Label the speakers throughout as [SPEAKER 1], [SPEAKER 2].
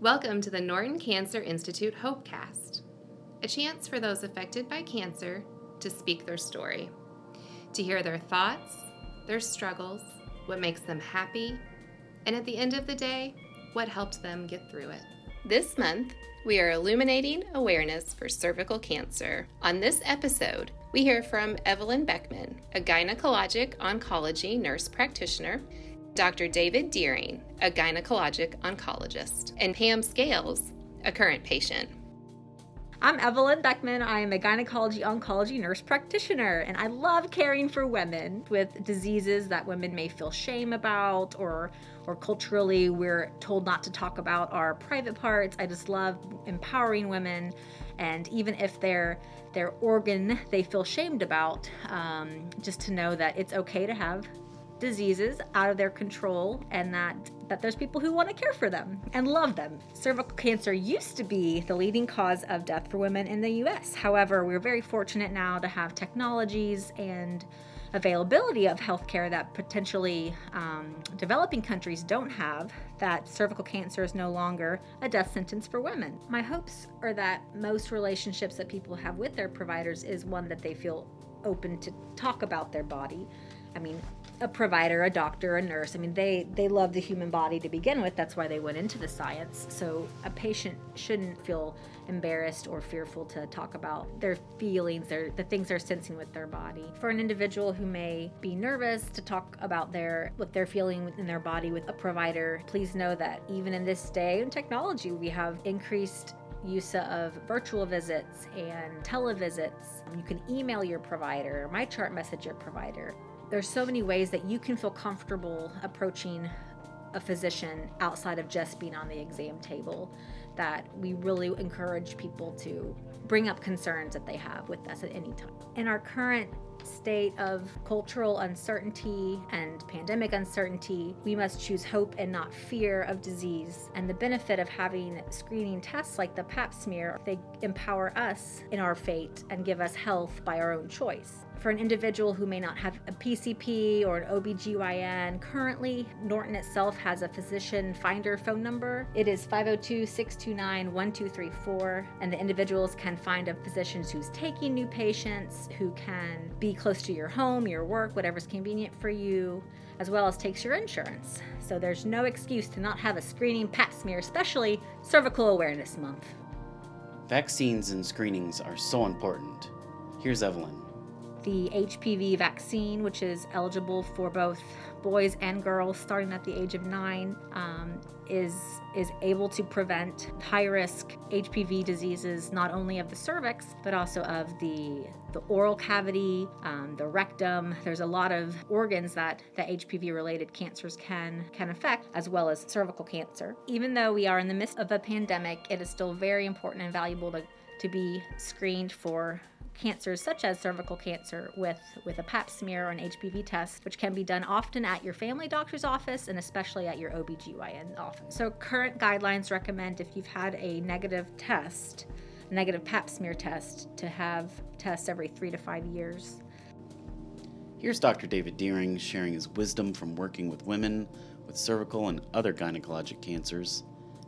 [SPEAKER 1] Welcome to the Norton Cancer Institute Hopecast, a chance for those affected by cancer to speak their story, to hear their thoughts, their struggles, what makes them happy, and at the end of the day, what helped them get through it. This month, we are illuminating awareness for cervical cancer. On this episode, we hear from Evelyn Beckman, a gynecologic oncology nurse practitioner Dr. David Deering, a gynecologic oncologist, and Pam Scales, a current patient.
[SPEAKER 2] I'm Evelyn Beckman. I am a gynecology oncology nurse practitioner, and I love caring for women with diseases that women may feel shame about or or culturally we're told not to talk about our private parts. I just love empowering women, and even if their their organ they feel shamed about, um, just to know that it's okay to have diseases out of their control and that that there's people who want to care for them and love them. Cervical cancer used to be the leading cause of death for women in the US. However, we're very fortunate now to have technologies and availability of healthcare that potentially um, developing countries don't have, that cervical cancer is no longer a death sentence for women. My hopes are that most relationships that people have with their providers is one that they feel open to talk about their body. I mean, a provider, a doctor, a nurse. I mean, they they love the human body to begin with. That's why they went into the science. So a patient shouldn't feel embarrassed or fearful to talk about their feelings, their the things they're sensing with their body. For an individual who may be nervous to talk about their what they're feeling in their body with a provider, please know that even in this day and technology, we have increased use of virtual visits and televisits. You can email your provider, MyChart message your provider there's so many ways that you can feel comfortable approaching a physician outside of just being on the exam table that we really encourage people to bring up concerns that they have with us at any time. In our current state of cultural uncertainty and pandemic uncertainty, we must choose hope and not fear of disease. And the benefit of having screening tests like the pap smear, they empower us in our fate and give us health by our own choice for an individual who may not have a PCP or an OBGYN, currently Norton itself has a physician finder phone number. It is 502 629 1234, and the individuals can find a physician who's taking new patients, who can be close to your home, your work, whatever's convenient for you, as well as takes your insurance. So there's no excuse to not have a screening pap smear, especially Cervical Awareness Month.
[SPEAKER 3] Vaccines and screenings are so important. Here's Evelyn
[SPEAKER 2] the HPV vaccine, which is eligible for both boys and girls starting at the age of nine, um, is is able to prevent high risk HPV diseases not only of the cervix but also of the the oral cavity, um, the rectum. There's a lot of organs that that HPV related cancers can can affect, as well as cervical cancer. Even though we are in the midst of a pandemic, it is still very important and valuable to to be screened for cancers such as cervical cancer with, with a pap smear or an HPV test, which can be done often at your family doctor's office and especially at your OBGYN office. So, current guidelines recommend if you've had a negative test, negative pap smear test, to have tests every three to five years.
[SPEAKER 3] Here's Dr. David Deering sharing his wisdom from working with women with cervical and other gynecologic cancers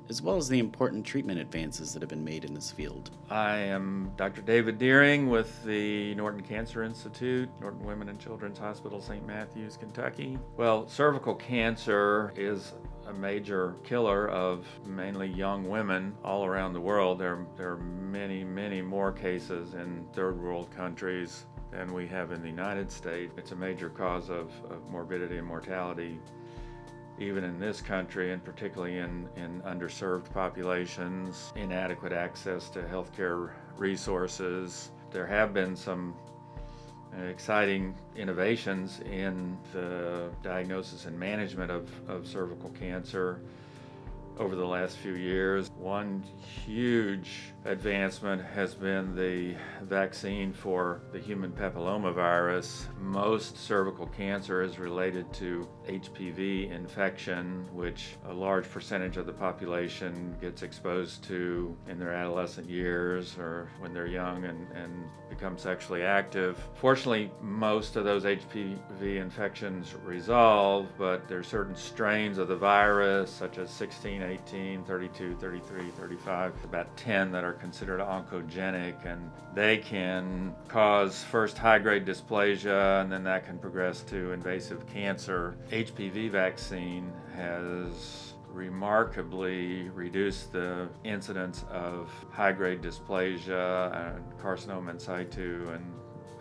[SPEAKER 3] as well as the important treatment advances that have been made in this field.
[SPEAKER 4] I am Dr. David Deering with the Norton Cancer Institute, Norton Women and Children's Hospital, St. Matthews, Kentucky. Well, cervical cancer is a major killer of mainly young women all around the world. There, there are many, many more cases in third world countries than we have in the United States. It's a major cause of, of morbidity and mortality even in this country, and particularly in, in underserved populations, inadequate access to healthcare resources. There have been some uh, exciting innovations in the diagnosis and management of, of cervical cancer over the last few years. One huge advancement has been the vaccine for the human papillomavirus. Most cervical cancer is related to HPV infection, which a large percentage of the population gets exposed to in their adolescent years or when they're young and, and become sexually active. Fortunately, most of those HPV infections resolve, but there are certain strains of the virus, such as 16, 18, 32, 33, 35, about 10 that are considered oncogenic, and they can cause first high grade dysplasia, and then that can progress to invasive cancer. HPV vaccine has remarkably reduced the incidence of high grade dysplasia and carcinoma in situ and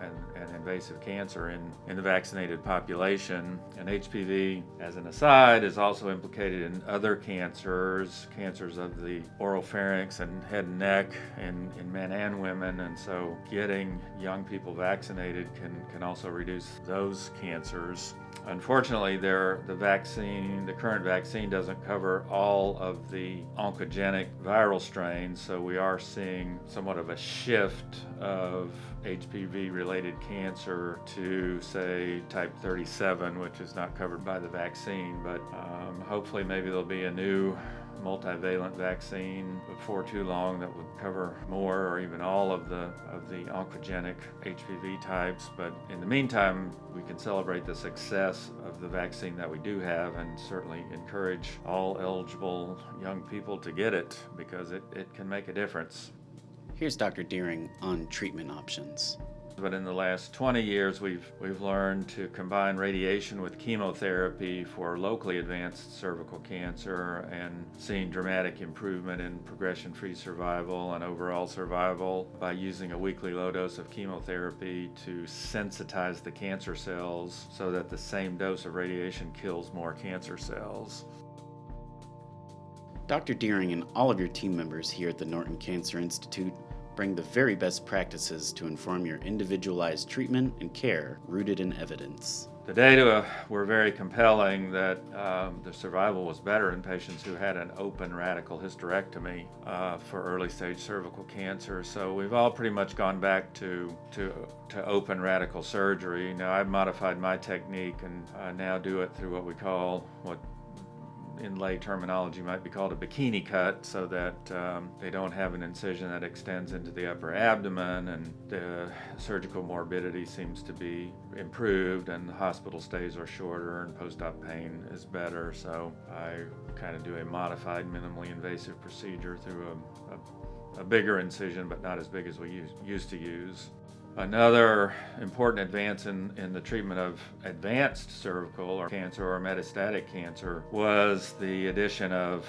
[SPEAKER 4] and, and, invasive cancer in, in the vaccinated population. And HPV, as an aside, is also implicated in other cancers, cancers of the oral pharynx and head and neck in, in men and women. And so getting young people vaccinated can, can also reduce those cancers. Unfortunately, there, the vaccine, the current vaccine, doesn't cover all of the oncogenic viral strains, so we are seeing somewhat of a shift of HPV related cancer to, say, type 37, which is not covered by the vaccine. But um, hopefully, maybe there'll be a new multivalent vaccine before too long that would cover more or even all of the of the oncogenic HPV types. But in the meantime, we can celebrate the success of the vaccine that we do have and certainly encourage all eligible young people to get it because it, it can make a difference.
[SPEAKER 3] Here's Dr. Deering on treatment options.
[SPEAKER 4] But in the last 20 years, we've, we've learned to combine radiation with chemotherapy for locally advanced cervical cancer and seeing dramatic improvement in progression free survival and overall survival by using a weekly low dose of chemotherapy to sensitize the cancer cells so that the same dose of radiation kills more cancer cells.
[SPEAKER 3] Dr. Deering and all of your team members here at the Norton Cancer Institute bring the very best practices to inform your individualized treatment and care rooted in evidence.
[SPEAKER 4] The data were very compelling that um, the survival was better in patients who had an open radical hysterectomy uh, for early stage cervical cancer. So we've all pretty much gone back to, to, to open radical surgery. Now I've modified my technique and I now do it through what we call what in lay terminology might be called a bikini cut so that um, they don't have an incision that extends into the upper abdomen and the surgical morbidity seems to be improved and hospital stays are shorter and post-op pain is better. So i kind of do a modified minimally invasive procedure through a, a, a bigger incision but not as big as we use, used to use Another important advance in, in the treatment of advanced cervical or cancer or metastatic cancer was the addition of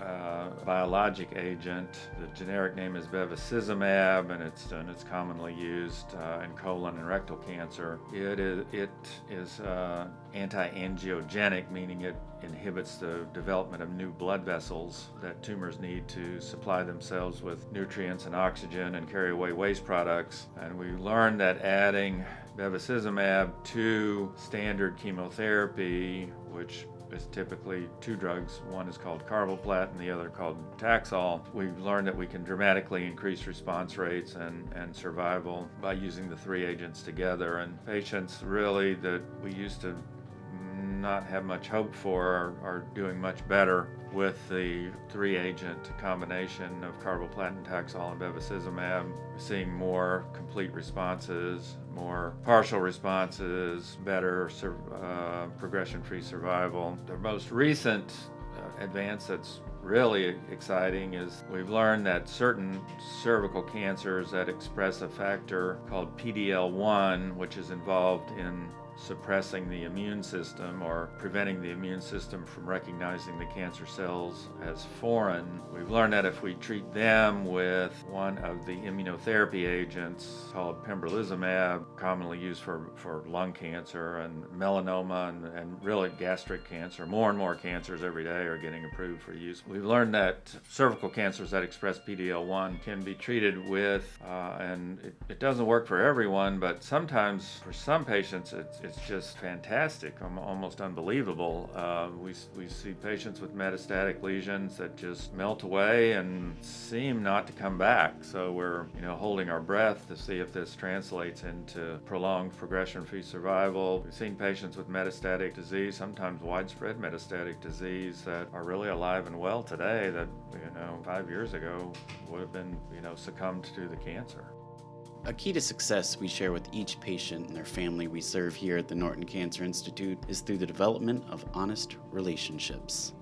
[SPEAKER 4] uh, biologic agent. The generic name is bevacizumab, and it's and it's commonly used uh, in colon and rectal cancer. It is it is uh, anti-angiogenic, meaning it inhibits the development of new blood vessels that tumors need to supply themselves with nutrients and oxygen and carry away waste products. And we learned that adding bevacizumab to standard chemotherapy, which is typically two drugs. One is called carboplatin, the other called Taxol. We've learned that we can dramatically increase response rates and, and survival by using the three agents together. And patients really that we used to not have much hope for are, are doing much better with the three agent combination of carboplatin, Taxol, and bevacizumab, seeing more complete responses, more partial responses, better uh, progression free survival. The most recent uh, advance that's really exciting is we've learned that certain cervical cancers that express a factor called PDL1, which is involved in suppressing the immune system or preventing the immune system from recognizing the cancer cells as foreign. We've learned that if we treat them with one of the immunotherapy agents called pembrolizumab, commonly used for, for lung cancer and melanoma and, and really gastric cancer, more and more cancers every day are getting approved for use. We've learned that cervical cancers that express PD-L1 can be treated with, uh, and it, it, doesn't work for everyone, but sometimes for some patients it's it's just fantastic, almost unbelievable. Uh, we, we see patients with metastatic lesions that just melt away and seem not to come back. So we're you know holding our breath to see if this translates into prolonged progression-free survival. We've seen patients with metastatic disease, sometimes widespread metastatic disease, that are really alive and well today that you know five years ago would have been you know succumbed to the cancer.
[SPEAKER 3] A key to success we share with each patient and their family we serve here at the Norton Cancer Institute is through the development of honest relationships.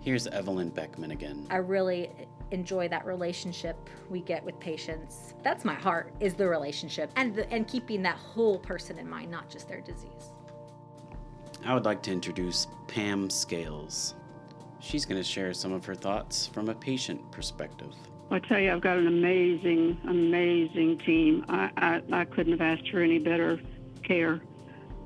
[SPEAKER 3] Here's Evelyn Beckman again.
[SPEAKER 2] I really enjoy that relationship we get with patients. That's my heart is the relationship and the, and keeping that whole person in mind, not just their disease.
[SPEAKER 3] I would like to introduce Pam Scales. She's going to share some of her thoughts from a patient perspective.
[SPEAKER 5] I tell you, I've got an amazing, amazing team. I, I, I couldn't have asked for any better care.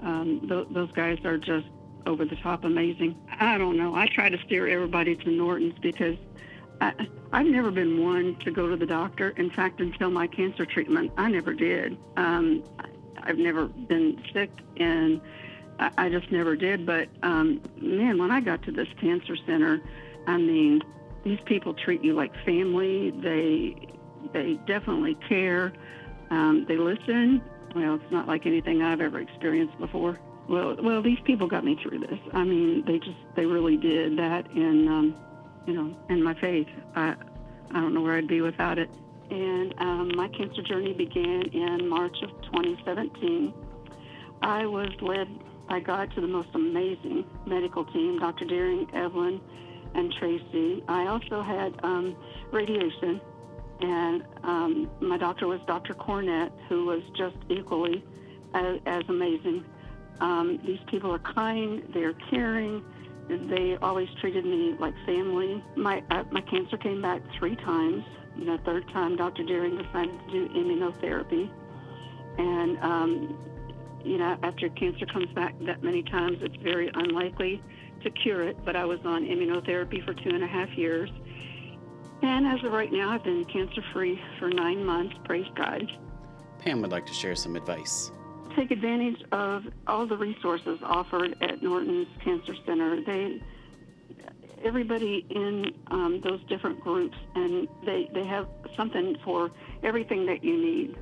[SPEAKER 5] Um, th- those guys are just over the top amazing. I don't know. I try to steer everybody to Norton's because I, I've never been one to go to the doctor. In fact, until my cancer treatment, I never did. Um, I've never been sick, and I, I just never did. But um, man, when I got to this cancer center, I mean, these people treat you like family. They they definitely care. Um, they listen. Well, it's not like anything I've ever experienced before. Well, well, these people got me through this. I mean, they just they really did that, and um, you know, and my faith. I I don't know where I'd be without it. And um, my cancer journey began in March of 2017. I was led by God to the most amazing medical team, Dr. Deering, Evelyn, and Tracy. I also had um, radiation, and um, my doctor was Dr. Cornett, who was just equally as, as amazing. Um, these people are kind, they're caring, they always treated me like family. My uh, my cancer came back three times. The third time, Dr. Deering decided to do immunotherapy, and um, you know, after cancer comes back that many times, it's very unlikely to cure it, but I was on immunotherapy for two and a half years. And as of right now, I've been cancer free for nine months, praise God.
[SPEAKER 3] Pam would like to share some advice.
[SPEAKER 5] Take advantage of all the resources offered at Norton's Cancer Center. They, everybody in um, those different groups, and they, they have something for everything that you need.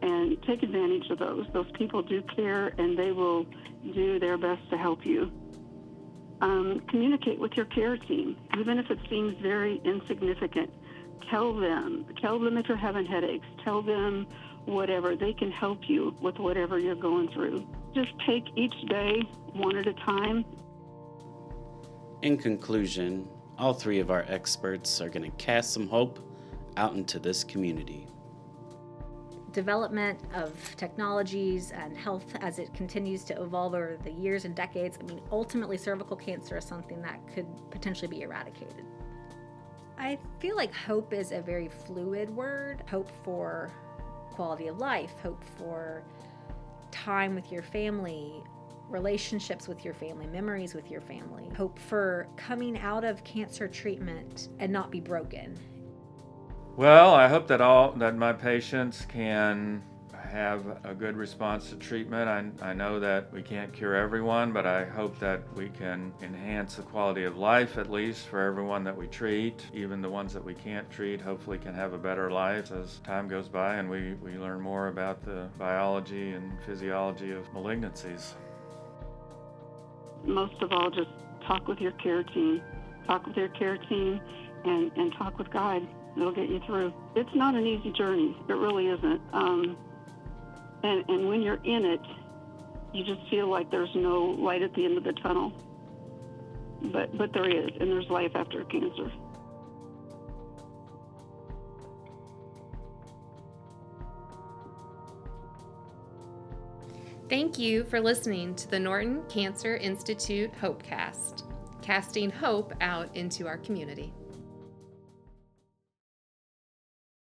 [SPEAKER 5] And take advantage of those. Those people do care, and they will do their best to help you um, communicate with your care team, even if it seems very insignificant. Tell them. Tell them if you're having headaches. Tell them whatever. They can help you with whatever you're going through. Just take each day one at a time.
[SPEAKER 3] In conclusion, all three of our experts are going to cast some hope out into this community
[SPEAKER 2] development of technologies and health as it continues to evolve over the years and decades, I mean, ultimately, cervical cancer is something that could potentially be eradicated. I feel like hope is a very fluid word. Hope for quality of life, hope for time with your family, relationships with your family, memories with your family, hope for coming out of cancer treatment and not be broken
[SPEAKER 4] well, I hope that all that my patients can have a good response to treatment. I, I know that we can't cure everyone, but I hope that we can enhance the quality of life at least for everyone that we treat. Even the ones that we can't treat hopefully can have a better life as time goes by and we, we learn more about the biology and physiology of malignancies.
[SPEAKER 5] Most of all, just talk with your care team. Talk with your care team and, and talk with God. It'll get you through. It's not an easy journey. It really isn't. Um, and, and when you're in it, you just feel like there's no light at the end of the tunnel. But, but there is, and there's life after cancer.
[SPEAKER 1] Thank you for listening to the Norton Cancer Institute Hopecast, casting hope out into our community.